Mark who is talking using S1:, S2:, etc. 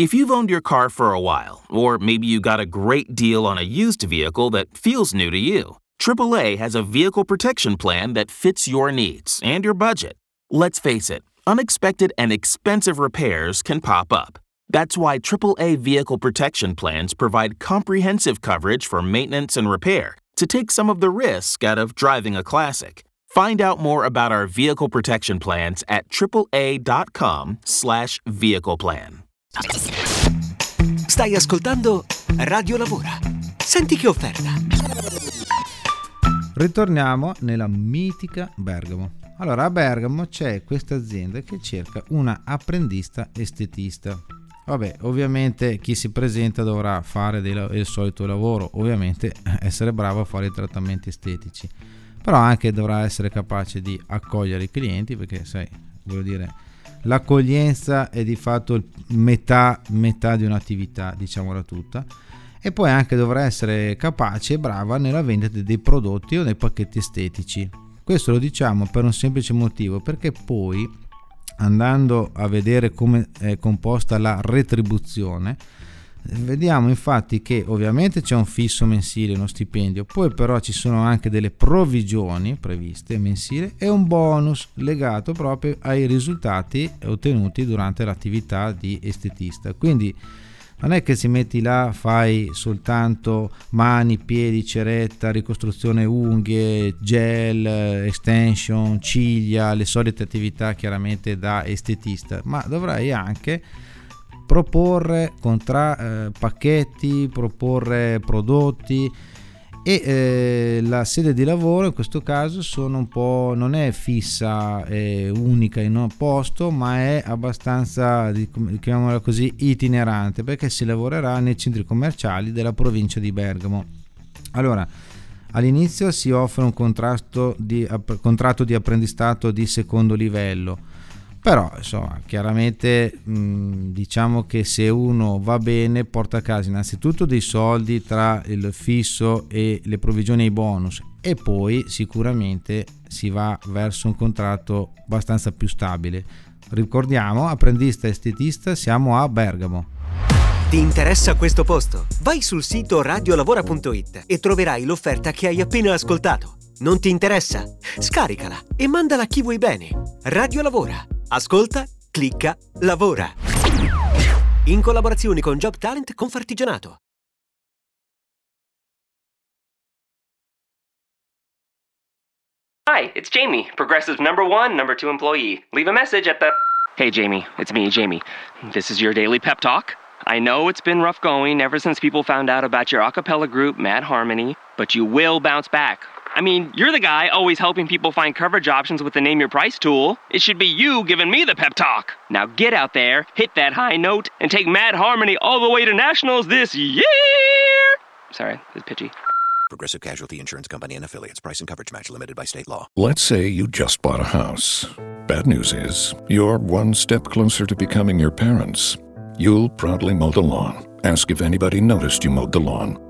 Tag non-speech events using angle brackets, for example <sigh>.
S1: If you've owned your car for a while, or maybe you got a great deal on a used vehicle that feels new to you, AAA has a vehicle protection plan that fits your needs and your budget. Let's face it, unexpected and expensive repairs can pop up. That's why AAA vehicle protection plans provide comprehensive coverage for maintenance and repair to take some of the risk out of driving a classic. Find out more about our vehicle protection plans at aaa.com/vehicle plan.
S2: Stai ascoltando Radio Lavora. Senti che offerta.
S3: Ritorniamo nella mitica Bergamo. Allora, a Bergamo c'è questa azienda che cerca una apprendista estetista. Vabbè, ovviamente chi si presenta dovrà fare del, il solito lavoro, ovviamente <laughs> essere bravo a fare i trattamenti estetici, però anche dovrà essere capace di accogliere i clienti perché, sai, voglio dire, l'accoglienza è di fatto metà, metà di un'attività, diciamola tutta, e poi anche dovrà essere capace e brava nella vendita dei prodotti o dei pacchetti estetici. Questo lo diciamo per un semplice motivo, perché poi andando a vedere come è composta la retribuzione, Vediamo infatti che ovviamente c'è un fisso mensile, uno stipendio, poi però ci sono anche delle provvigioni previste mensili e un bonus legato proprio ai risultati ottenuti durante l'attività di estetista. Quindi non è che si metti là, fai soltanto mani, piedi, ceretta, ricostruzione unghie, gel, extension, ciglia, le solite attività chiaramente da estetista, ma dovrai anche proporre contra- eh, pacchetti, proporre prodotti e eh, la sede di lavoro in questo caso non è fissa e unica in un posto ma è abbastanza chiamiamola così itinerante perché si lavorerà nei centri commerciali della provincia di Bergamo. Allora all'inizio si offre un di, contratto di apprendistato di secondo livello però insomma chiaramente mh, diciamo che se uno va bene porta a casa innanzitutto dei soldi tra il fisso e le provvigioni e i bonus e poi sicuramente si va verso un contratto abbastanza più stabile ricordiamo apprendista estetista siamo a Bergamo
S2: ti interessa questo posto? Vai sul sito radiolavora.it e troverai l'offerta che hai appena ascoltato. Non ti interessa? Scaricala e mandala a chi vuoi bene. Radio Lavora Ascolta, clicca, lavora. In collaborazione con Job Talent Confartigianato.
S4: Hi, it's Jamie, Progressive number one, number two employee. Leave a message at the. Hey, Jamie, it's me, Jamie. This is your daily pep talk. I know it's been rough going ever since people found out about your a cappella group, Mad Harmony, but you will bounce back. I mean, you're the guy always helping people find coverage options with the Name Your Price tool. It should be you giving me the pep talk. Now get out there, hit that high note, and take Mad Harmony all the way to nationals this year! Sorry, it's pitchy.
S5: Progressive Casualty Insurance Company and affiliates. Price and coverage match limited by state law.
S6: Let's say you just bought a house. Bad news is, you're one step closer to becoming your parents. You'll proudly mow the lawn. Ask if anybody noticed you mowed the lawn.